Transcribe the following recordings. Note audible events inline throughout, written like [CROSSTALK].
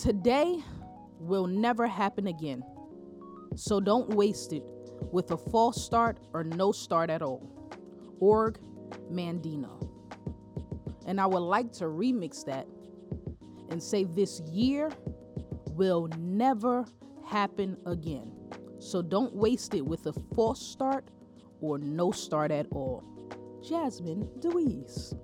Today will never happen again. So don't waste it with a false start or no start at all. Og Mandino. And I would like to remix that and say this year will never happen again. So don't waste it with a false start or no start at all. Jasmine Deweese.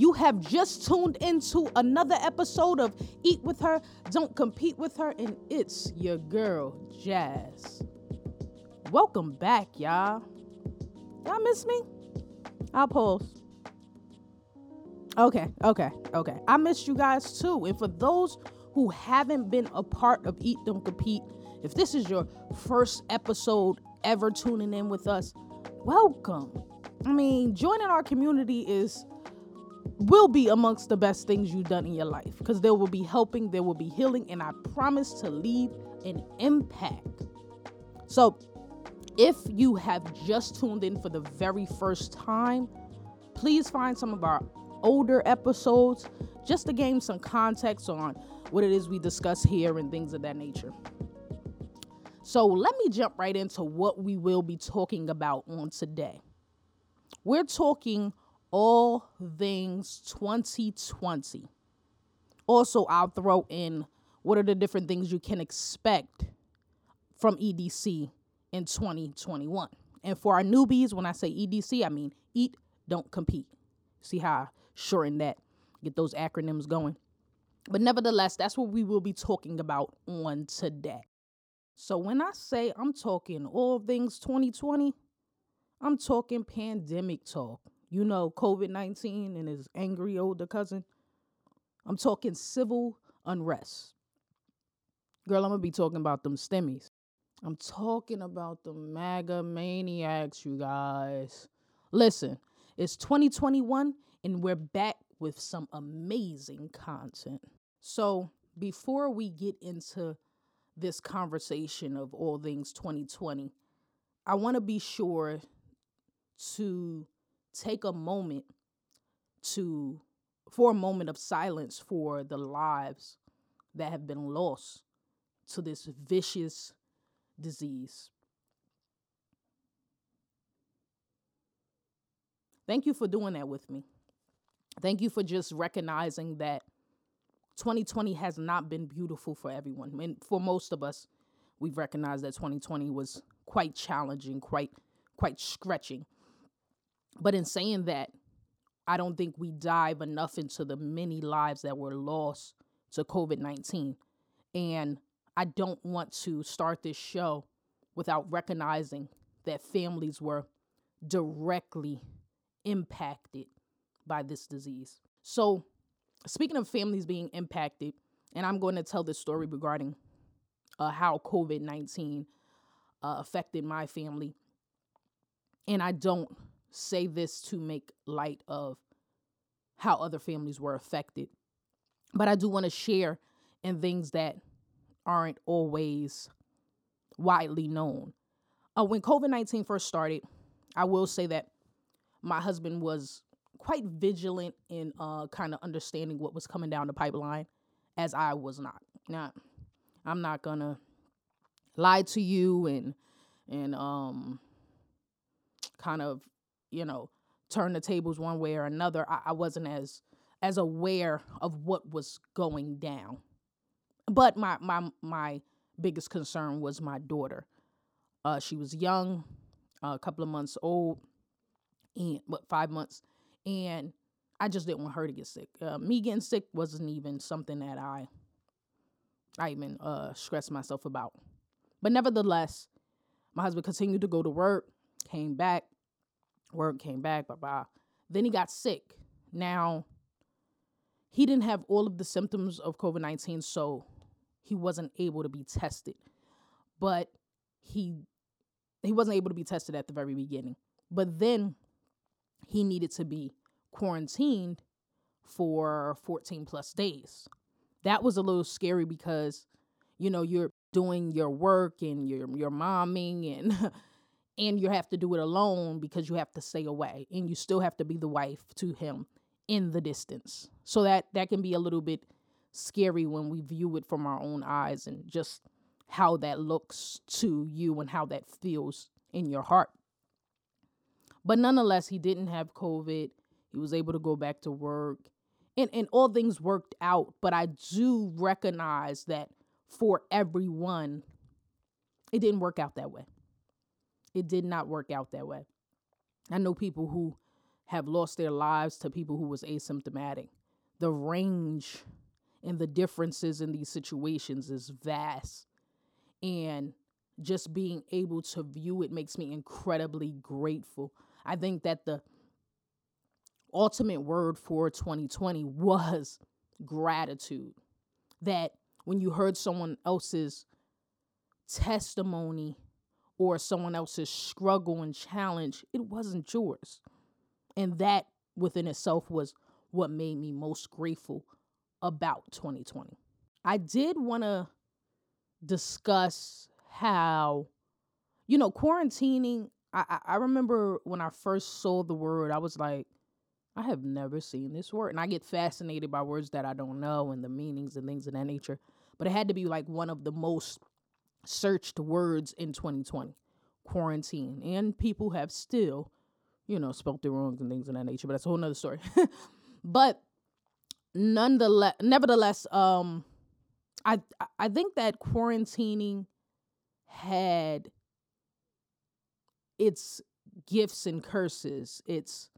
You have just tuned into another episode of Eat with Her, Don't Compete with Her, and it's your girl, Jazz. Welcome back, y'all. Y'all miss me? I'll pause. Okay, okay, okay. I missed you guys too. And for those who haven't been a part of Eat Don't Compete, if this is your first episode ever tuning in with us, welcome. I mean, joining our community is will be amongst the best things you've done in your life because there will be helping, there will be healing, and I promise to leave an impact. So, if you have just tuned in for the very first time, please find some of our older episodes just to gain some context on what it is we discuss here and things of that nature. So, let me jump right into what we will be talking about on today. We're talking all things 2020. Also, I'll throw in what are the different things you can expect from EDC in 2021. And for our newbies, when I say EDC, I mean eat, don't compete. See how I shorten that, get those acronyms going. But nevertheless, that's what we will be talking about on today. So when I say I'm talking all things 2020, I'm talking pandemic talk you know, COVID 19 and his angry older cousin. I'm talking civil unrest. Girl, I'm going to be talking about them stimmies. I'm talking about the MAGA maniacs, you guys. Listen, it's 2021 and we're back with some amazing content. So, before we get into this conversation of all things 2020, I want to be sure to take a moment to for a moment of silence for the lives that have been lost to this vicious disease. Thank you for doing that with me. Thank you for just recognizing that 2020 has not been beautiful for everyone. And for most of us, we've recognized that 2020 was quite challenging, quite quite stretching. But in saying that, I don't think we dive enough into the many lives that were lost to COVID 19. And I don't want to start this show without recognizing that families were directly impacted by this disease. So, speaking of families being impacted, and I'm going to tell this story regarding uh, how COVID 19 uh, affected my family. And I don't say this to make light of how other families were affected. But I do want to share in things that aren't always widely known. Uh, when COVID 19 first started, I will say that my husband was quite vigilant in uh, kind of understanding what was coming down the pipeline, as I was not. Now, I'm not gonna lie to you and and um kind of you know, turn the tables one way or another. I, I wasn't as as aware of what was going down. But my my my biggest concern was my daughter. Uh, she was young, a couple of months old, and what five months, and I just didn't want her to get sick. Uh, me getting sick wasn't even something that I I even uh, stressed myself about. But nevertheless, my husband continued to go to work, came back, work, came back, blah, blah. Then he got sick. Now, he didn't have all of the symptoms of COVID 19, so he wasn't able to be tested. But he he wasn't able to be tested at the very beginning. But then he needed to be quarantined for 14 plus days. That was a little scary because, you know, you're doing your work and you're you're momming and [LAUGHS] and you have to do it alone because you have to stay away and you still have to be the wife to him in the distance. So that that can be a little bit scary when we view it from our own eyes and just how that looks to you and how that feels in your heart. But nonetheless, he didn't have COVID. He was able to go back to work. And and all things worked out, but I do recognize that for everyone it didn't work out that way. It did not work out that way. I know people who have lost their lives to people who was asymptomatic. The range and the differences in these situations is vast. And just being able to view it makes me incredibly grateful. I think that the ultimate word for 2020 was gratitude. That when you heard someone else's testimony or someone else's struggle and challenge, it wasn't yours. And that within itself was what made me most grateful about 2020. I did want to discuss how, you know, quarantining. I, I remember when I first saw the word, I was like, I have never seen this word. And I get fascinated by words that I don't know and the meanings and things of that nature. But it had to be like one of the most searched words in 2020 quarantine. And people have still, you know, spelt it wrong and things of that nature. But that's a whole nother story. [LAUGHS] but nonetheless, nevertheless, um, I I think that quarantining had its gifts and curses, its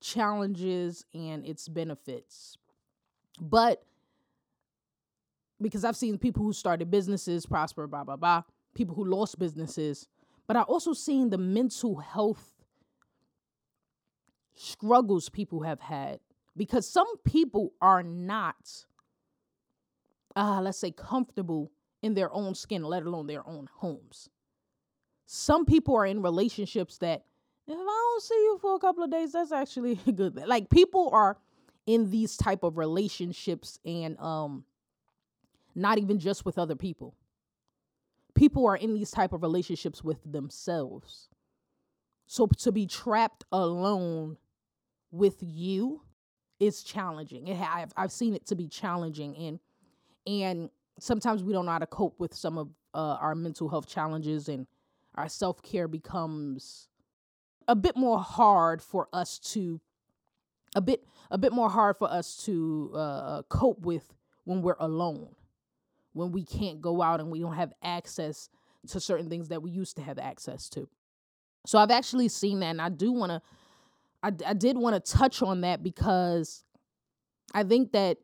challenges and its benefits. But because I've seen people who started businesses prosper, blah, blah, blah, people who lost businesses, but I also seen the mental health struggles people have had because some people are not, uh, let's say, comfortable in their own skin, let alone their own homes. Some people are in relationships that if I don't see you for a couple of days, that's actually [LAUGHS] good. Like people are in these type of relationships and um not even just with other people. People are in these type of relationships with themselves. So to be trapped alone with you is challenging. It I've, I've seen it to be challenging and and sometimes we don't know how to cope with some of uh, our mental health challenges and our self-care becomes a bit more hard for us to a bit a bit more hard for us to uh, cope with when we're alone when we can't go out and we don't have access to certain things that we used to have access to. So I've actually seen that, and I do want to, I, I did want to touch on that because I think that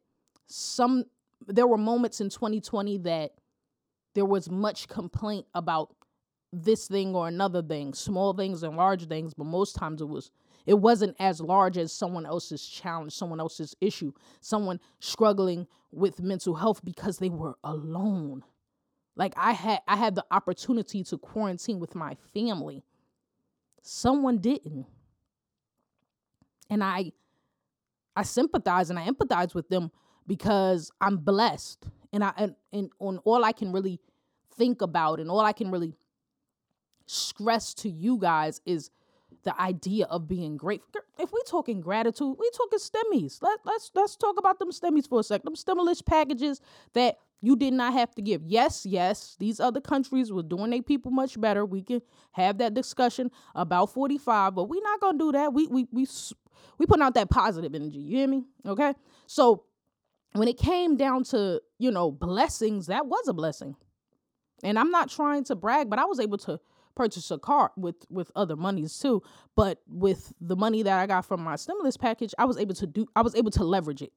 some, there were moments in 2020 that there was much complaint about this thing or another thing, small things and large things, but most times it was it wasn't as large as someone else's challenge, someone else's issue, someone struggling with mental health because they were alone. Like I had I had the opportunity to quarantine with my family. Someone didn't. And I I sympathize and I empathize with them because I'm blessed. And I and, and on all I can really think about and all I can really stress to you guys is the idea of being grateful. If we talking gratitude, we talking stimmies. Let, let's let's talk about them stimmies for a second. Them stimulus packages that you did not have to give. Yes, yes, these other countries were doing their people much better. We can have that discussion about 45, but we're not gonna do that. We we we we putting out that positive energy. You hear me? Okay. So when it came down to you know blessings, that was a blessing. And I'm not trying to brag, but I was able to purchase a car with with other monies too but with the money that i got from my stimulus package i was able to do i was able to leverage it.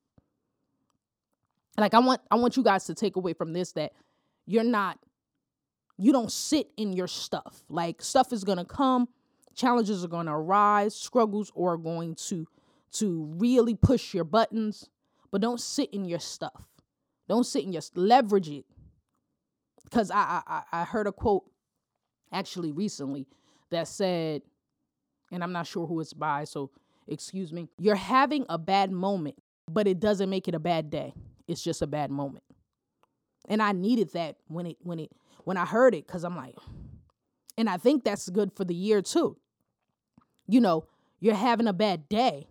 Like i want i want you guys to take away from this that you're not you don't sit in your stuff. Like stuff is going to come challenges are going to arise struggles are going to to really push your buttons but don't sit in your stuff. Don't sit in your leverage it. Because I, I i heard a quote actually recently that said, and I'm not sure who it's by, so excuse me, you're having a bad moment, but it doesn't make it a bad day. It's just a bad moment. And I needed that when it when it when I heard it cuz I'm like and I think that's good for the year too. You know, you're having a bad day.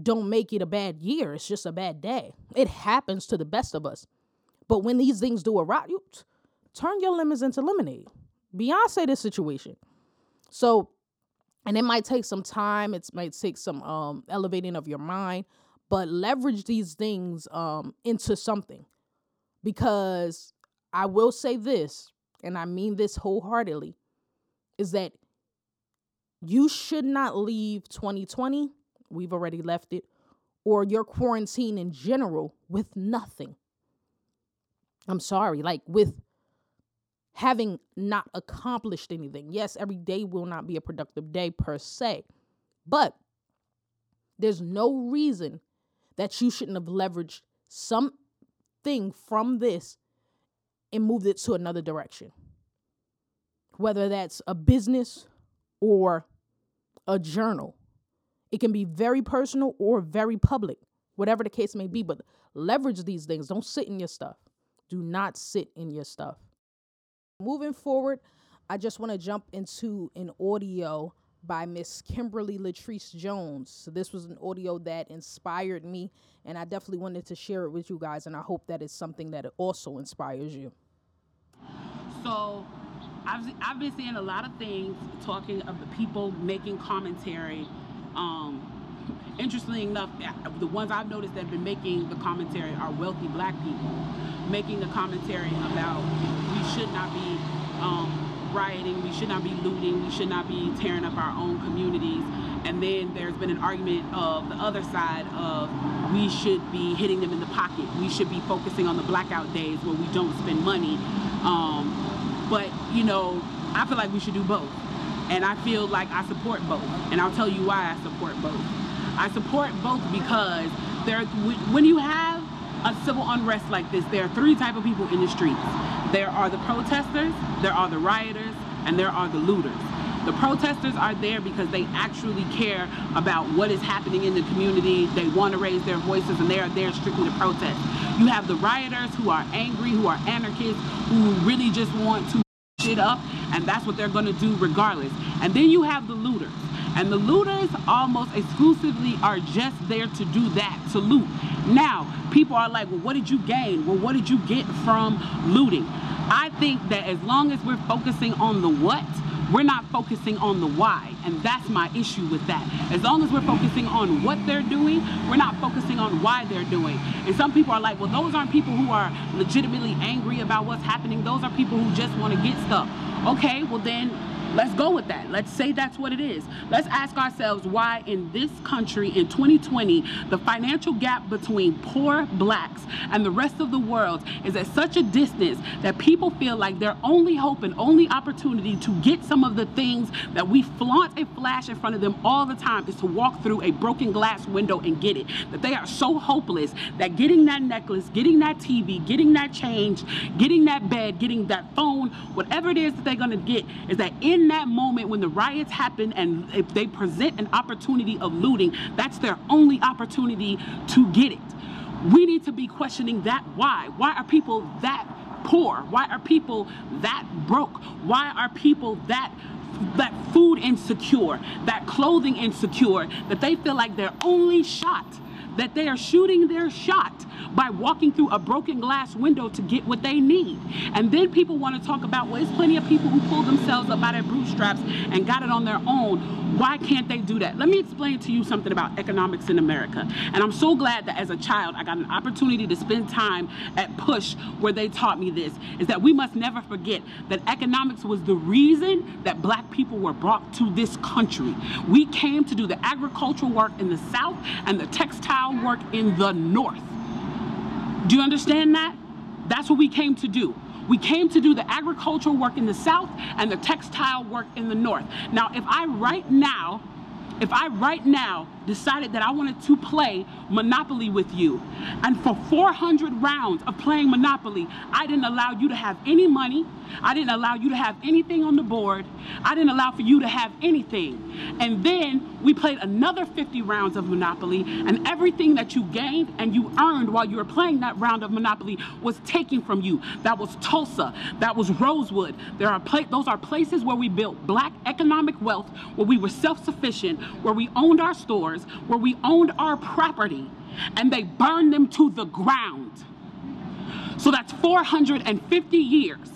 don't make it a bad year. It's just a bad day. It happens to the best of us. But when these things do arrive, you t- turn your lemons into lemonade. Beyonce this situation. So, and it might take some time. It might take some um, elevating of your mind, but leverage these things um, into something. Because I will say this, and I mean this wholeheartedly, is that you should not leave 2020, we've already left it, or your quarantine in general with nothing. I'm sorry, like with having not accomplished anything. Yes, every day will not be a productive day per se, but there's no reason that you shouldn't have leveraged something from this and moved it to another direction. Whether that's a business or a journal. It can be very personal or very public, whatever the case may be, but leverage these things. Don't sit in your stuff. Do not sit in your stuff. Moving forward, I just want to jump into an audio by Miss Kimberly Latrice Jones. So this was an audio that inspired me, and I definitely wanted to share it with you guys, and I hope that it's something that also inspires you. So I've, I've been seeing a lot of things talking of the people making commentary. Um, interestingly enough, the ones I've noticed that have been making the commentary are wealthy black people, making the commentary about we should not be um, rioting, we should not be looting, we should not be tearing up our own communities. And then there's been an argument of the other side of we should be hitting them in the pocket. We should be focusing on the blackout days where we don't spend money. Um, but, you know, I feel like we should do both. And I feel like I support both. And I'll tell you why I support both. I support both because there, when you have a civil unrest like this, there are three type of people in the streets. There are the protesters, there are the rioters, and there are the looters. The protesters are there because they actually care about what is happening in the community. They want to raise their voices and they are there strictly to protest. You have the rioters who are angry, who are anarchists, who really just want to shit up and that's what they're going to do regardless. And then you have the looters. And the looters almost exclusively are just there to do that, to loot. Now, people are like, well, what did you gain? Well, what did you get from looting? I think that as long as we're focusing on the what, we're not focusing on the why. And that's my issue with that. As long as we're focusing on what they're doing, we're not focusing on why they're doing. And some people are like, well, those aren't people who are legitimately angry about what's happening. Those are people who just want to get stuff. Okay, well then Let's go with that. Let's say that's what it is. Let's ask ourselves why in this country in 2020, the financial gap between poor blacks and the rest of the world is at such a distance that people feel like their only hope and only opportunity to get some of the things that we flaunt and flash in front of them all the time is to walk through a broken glass window and get it. That they are so hopeless that getting that necklace, getting that TV, getting that change, getting that bed, getting that phone, whatever it is that they're going to get is that in in that moment when the riots happen and if they present an opportunity of looting, that's their only opportunity to get it. We need to be questioning that why. Why are people that poor? Why are people that broke? Why are people that that food insecure, that clothing insecure, that they feel like their only shot, that they are shooting their shot by walking through a broken glass window to get what they need. And then people want to talk about, well, there's plenty of people who pulled themselves up by their bootstraps and got it on their own. Why can't they do that? Let me explain to you something about economics in America. And I'm so glad that as a child, I got an opportunity to spend time at Push where they taught me this, is that we must never forget that economics was the reason that black people were brought to this country. We came to do the agricultural work in the South and the textile work in the North. Do you understand that? That's what we came to do. We came to do the agricultural work in the South and the textile work in the North. Now, if I right now, if I right now decided that I wanted to play Monopoly with you. And for 400 rounds of playing Monopoly, I didn't allow you to have any money. I didn't allow you to have anything on the board. I didn't allow for you to have anything. And then we played another 50 rounds of Monopoly, and everything that you gained and you earned while you were playing that round of Monopoly was taken from you. That was Tulsa. That was Rosewood. There are those are places where we built black economic wealth, where we were self-sufficient, where we owned our stores wars where we owned our property and they burned them to the ground. So that's 450 years.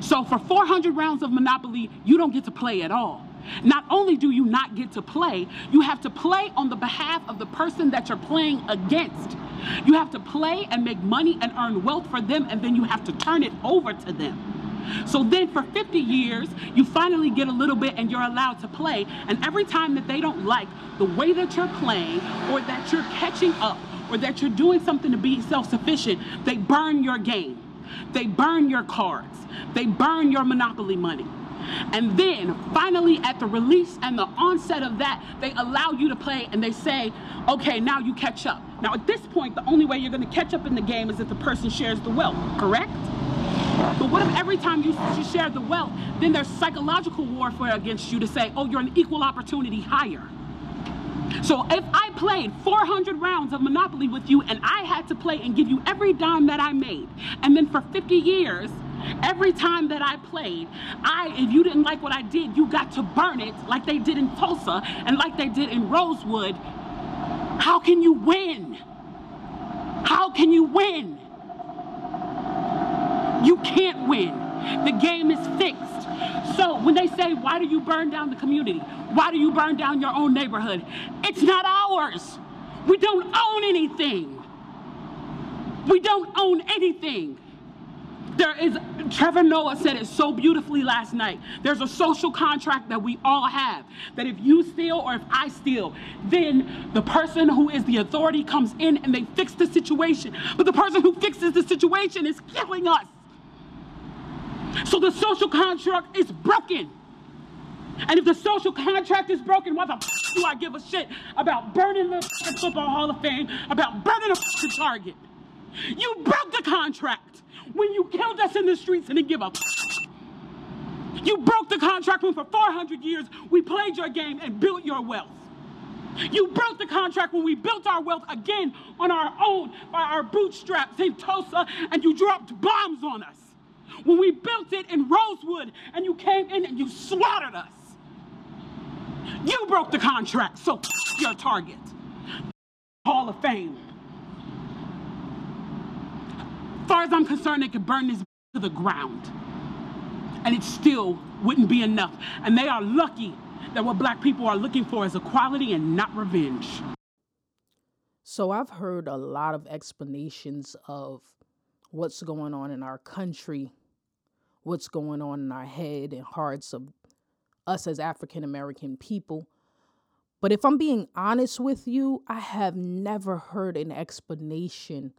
So for 400 rounds of Monopoly, you don't get to play at all. Not only do you not get to play, you have to play on the behalf of the person that you're playing against. You have to play and make money and earn wealth for them, and then you have to turn it over to them. So then for 50 years, you finally get a little bit and you're allowed to play. And every time that they don't like the way that you're playing or that you're catching up or that you're doing something to be self sufficient, they burn your game. They burn your cards. They burn your monopoly money. And then finally, at the release and the onset of that, they allow you to play and they say, okay, now you catch up. Now, at this point, the only way you're going to catch up in the game is if the person shares the wealth, correct? But what if every time you, you share the wealth, then there's psychological warfare against you to say, oh, you're an equal opportunity hire. So if I played 400 rounds of Monopoly with you and I had to play and give you every dime that I made, and then for 50 years, every time that I played, I, if you didn't like what I did, you got to burn it like they did in Tulsa and like they did in Rosewood. How can you win? How can you win? You can't win. The game is fixed. So when they say, why do you burn down the community? Why do you burn down your own neighborhood? It's not ours. We don't own anything. We don't own anything. There is, Trevor Noah said it so beautifully last night. There's a social contract that we all have that if you steal or if I steal, then the person who is the authority comes in and they fix the situation. But the person who fixes the situation is killing us. So the social contract is broken. And if the social contract is broken, why the f- do I give a shit about burning the Football Hall of Fame, about burning the Target? You broke the contract when you killed us in the streets and didn't give up. You broke the contract when for 400 years we played your game and built your wealth. You broke the contract when we built our wealth again on our own by our bootstraps in Tulsa and you dropped bombs on us when we built it in Rosewood and you came in and you slaughtered us. You broke the contract, so your target. Hall of Fame. As far as I'm concerned, they could burn this to the ground. And it still wouldn't be enough. And they are lucky that what black people are looking for is equality and not revenge. So I've heard a lot of explanations of what's going on in our country what's going on in our head and hearts of us as African American people. But if I'm being honest with you, I have never heard an explanation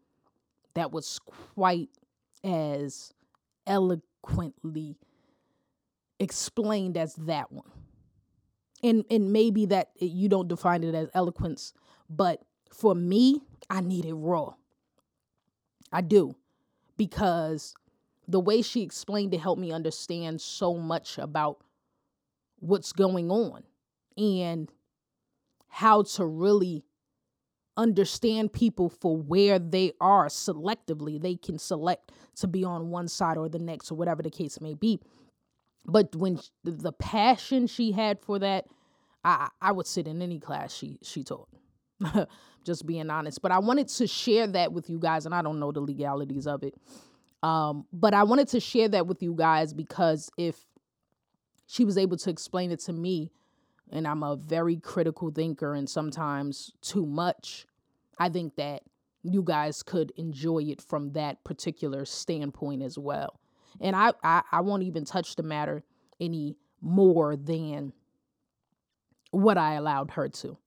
that was quite as eloquently explained as that one. And and maybe that eh, you don't define it as eloquence, but for me, I need it raw. I do. Because the way she explained it helped me understand so much about what's going on and how to really understand people for where they are selectively. They can select to be on one side or the next, or whatever the case may be. But when the passion she had for that, I I would sit in any class she she taught. [LAUGHS] Just being honest. But I wanted to share that with you guys, and I don't know the legalities of it. Um, but I wanted to share that with you guys because if she was able to explain it to me, and I'm a very critical thinker and sometimes too much, I think that you guys could enjoy it from that particular standpoint as well. And I, I, I won't even touch the matter any more than what I allowed her to.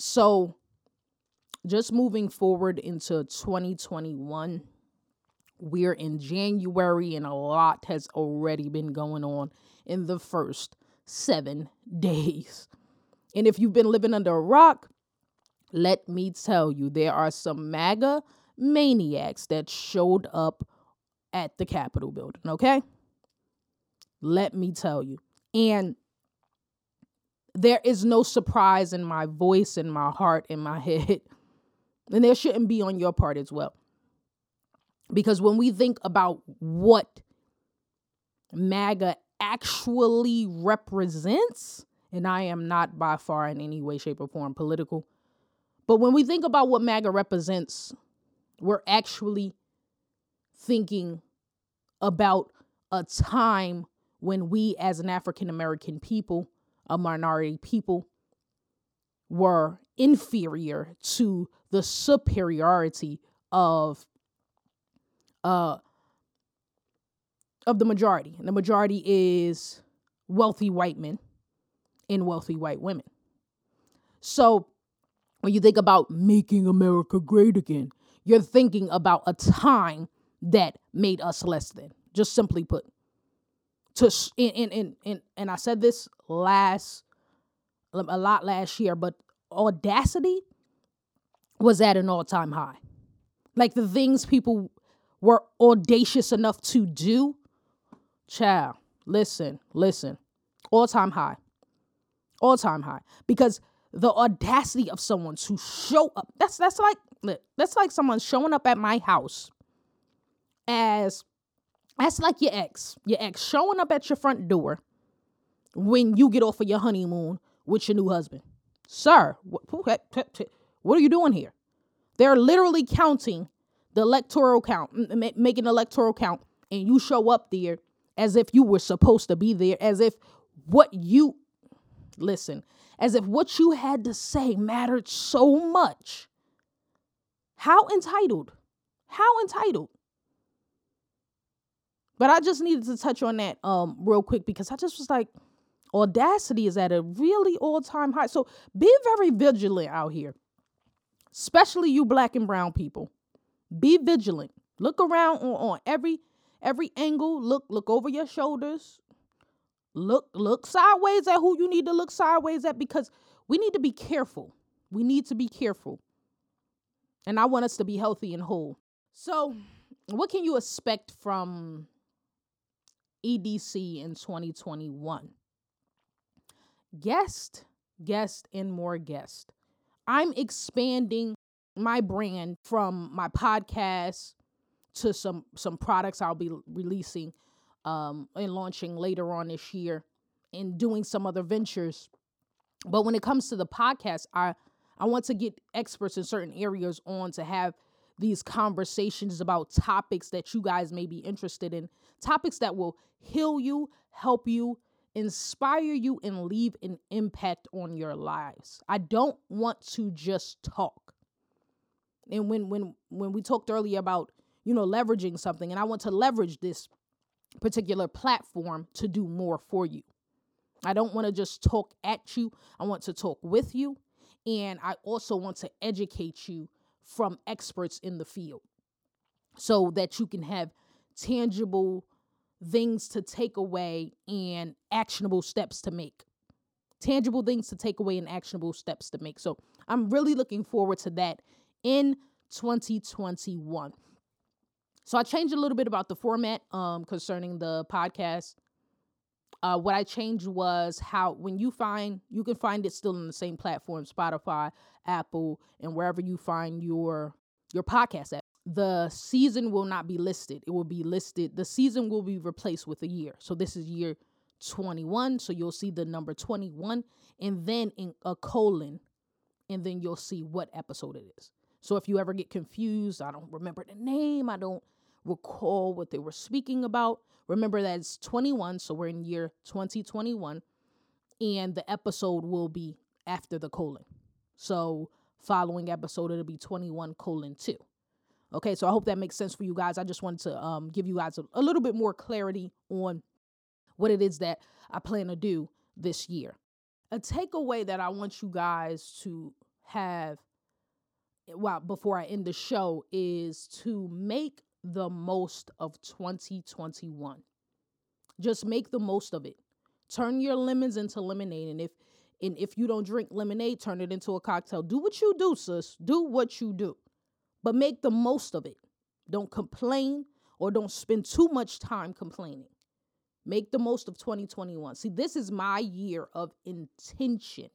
So, just moving forward into 2021, we're in January and a lot has already been going on in the first seven [LAUGHS] days. And if you've been living under a rock, let me tell you, there are some MAGA maniacs that showed up at the Capitol building, okay? Let me tell you. And there is no surprise in my voice, in my heart, in my [LAUGHS] head. And there shouldn't be on your part as well. Because when we think about what MAGA actually represents And I am not by far in any way, shape, or form political. But when we think about what MAGA represents, we're actually thinking about a time when we, as an African American people, a minority people, were inferior to the superiority of uh of the majority. And the majority is wealthy white men and wealthy white women. So when you think about making America great again, you're thinking about a time that made us less than. Just simply put. To and in, in, and I said this last a lot last year, but audacity was at an all-time high. Like the things people were audacious enough to do. Child, listen, listen. All-time high. All-time high. Because the audacity of someone to show up. That's that's like that's like someone showing up at my house as that's like your ex. Your ex showing up at your front door when you get off of your honeymoon with your new husband. Sir, what, are you doing here? They're literally counting the electoral count, making electoral count, and you show up there as if you were supposed to be there, as if what you listen, as if what you had to say mattered so much. How entitled? How entitled? But I just needed to touch on that um real quick because I just was like, audacity is at a really all-time high. So be very vigilant out here. Especially you black and brown people. Be vigilant. Look around on, on every every angle. Look look over your shoulders. Look look sideways at who you need to look sideways at because we need to be careful. We need to be careful. And I want us to be healthy and whole. So, what can you expect from EDC in 2021. Guest, guest, and more guest. I'm expanding my brand from my podcast to some some products I'll be releasing um, and launching later on this year and doing some other ventures. But when it comes to the podcast, I I want to get experts in certain areas on to have these conversations about topics that you guys may be interested in, topics that will heal you, help you, inspire you, and leave an impact on your lives. I don't want to just talk. And when when when we talked earlier about, you know, leveraging something, and I want to leverage this particular platform to do more for you. I don't want to just talk at you. I want to talk with you. And I also want to educate you from experts in the field so that you can have tangible things to take away and actionable steps to make. Tangible things to take away and actionable steps to make. So I'm really looking forward to that in 2021. So I changed a little bit about the format um, concerning the podcast. Uh, what I changed was how when you find you can find it still in the same platform, Spotify, Apple, and wherever you find your your podcast at. The season will not be listed. It will be listed. The season will be replaced with a year. So this is year 21. So you'll see the number 21 and then in a colon, and then you'll see what episode it is. So if you ever get confused, I don't remember the name, I don't recall what they were speaking about, remember that it's 21. So we're in year 2021, and the episode will be after the colon. So following episode, it'll be 21 colon 2. Okay, so I hope that makes sense for you guys. I just wanted to um, give you guys a, a little bit more clarity on what it is that I plan to do this year. A takeaway that I want you guys to have well before I end the show is to make the most of 2021. Just make the most of it. Turn your lemons into lemonade and if and if you don't drink lemonade, turn it into a cocktail. Do what you do, sis. Do what you do but make the most of it. Don't complain or don't spend too much time complaining. Make the most of 2021. See, this is my year of intention.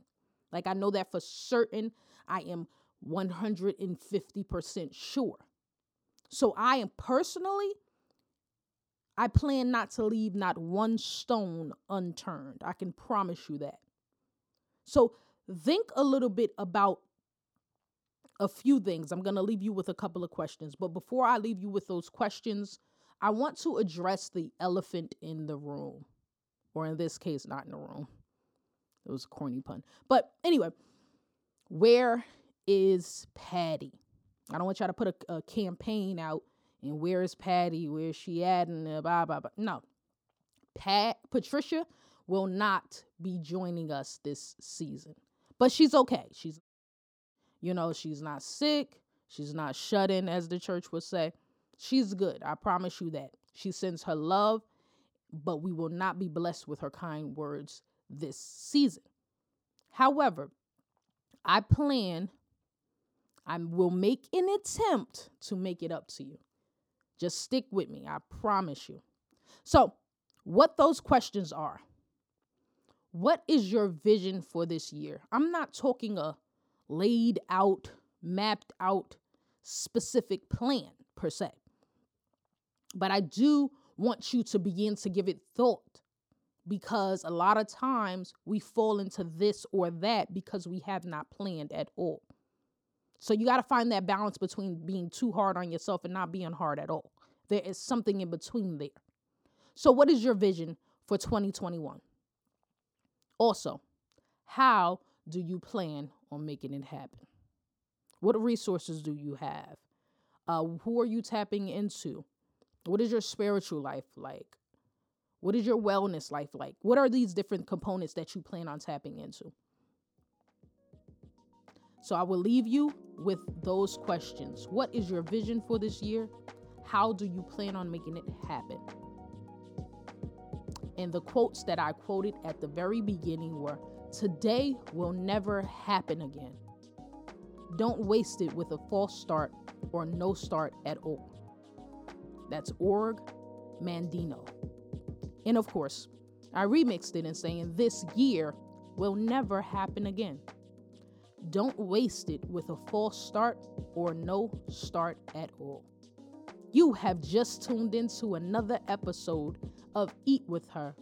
Like, I know that for certain. I am 150% sure. So, I am personally, I plan not to leave not one stone unturned. I can promise you that. So think a little bit about a few things. I'm going to leave you with a couple of questions. But before I leave you with those questions, I want to address the elephant in the room, or in this case, not in the room. It was a corny pun. But anyway, where is Patty? I don't want y'all to put a, a campaign out and where is Patty? Where's she at? And uh, blah, blah, blah. No. Pat Patricia will not be joining us this season. But she's okay. She's you know, she's not sick. She's not shut in, as the church would say. She's good. I promise you that. She sends her love, but we will not be blessed with her kind words this season. However, I plan, I will make an attempt to make it up to you. Just stick with me, I promise you. So, what those questions are What is your vision for this year? I'm not talking a laid out, mapped out, specific plan per se. But I do want you to begin to give it thought because a lot of times we fall into this or that because we have not planned at all. So you got to find that balance between being too hard on yourself and not being hard at all. There is something in between there. So, what is your vision for 2021? Also, how do you plan on making it happen? What resources do you have? Uh, who are you tapping into? What is your spiritual life like? What is your wellness life like? What are these different components that you plan on tapping into? So I will leave you with those questions. What is your vision for this year? How do you plan on making it happen? And the quotes that I quoted at the very beginning were Today will never happen again. Don't waste it with a false start or no start at all. That's Og Mandino. And of course, I remixed it in saying this year will never happen again. Don't waste it with a false start or no start at all. You have just tuned into another episode of Eat with Her.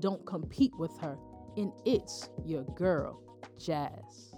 Don't compete with her. And it's your girl, Jazz.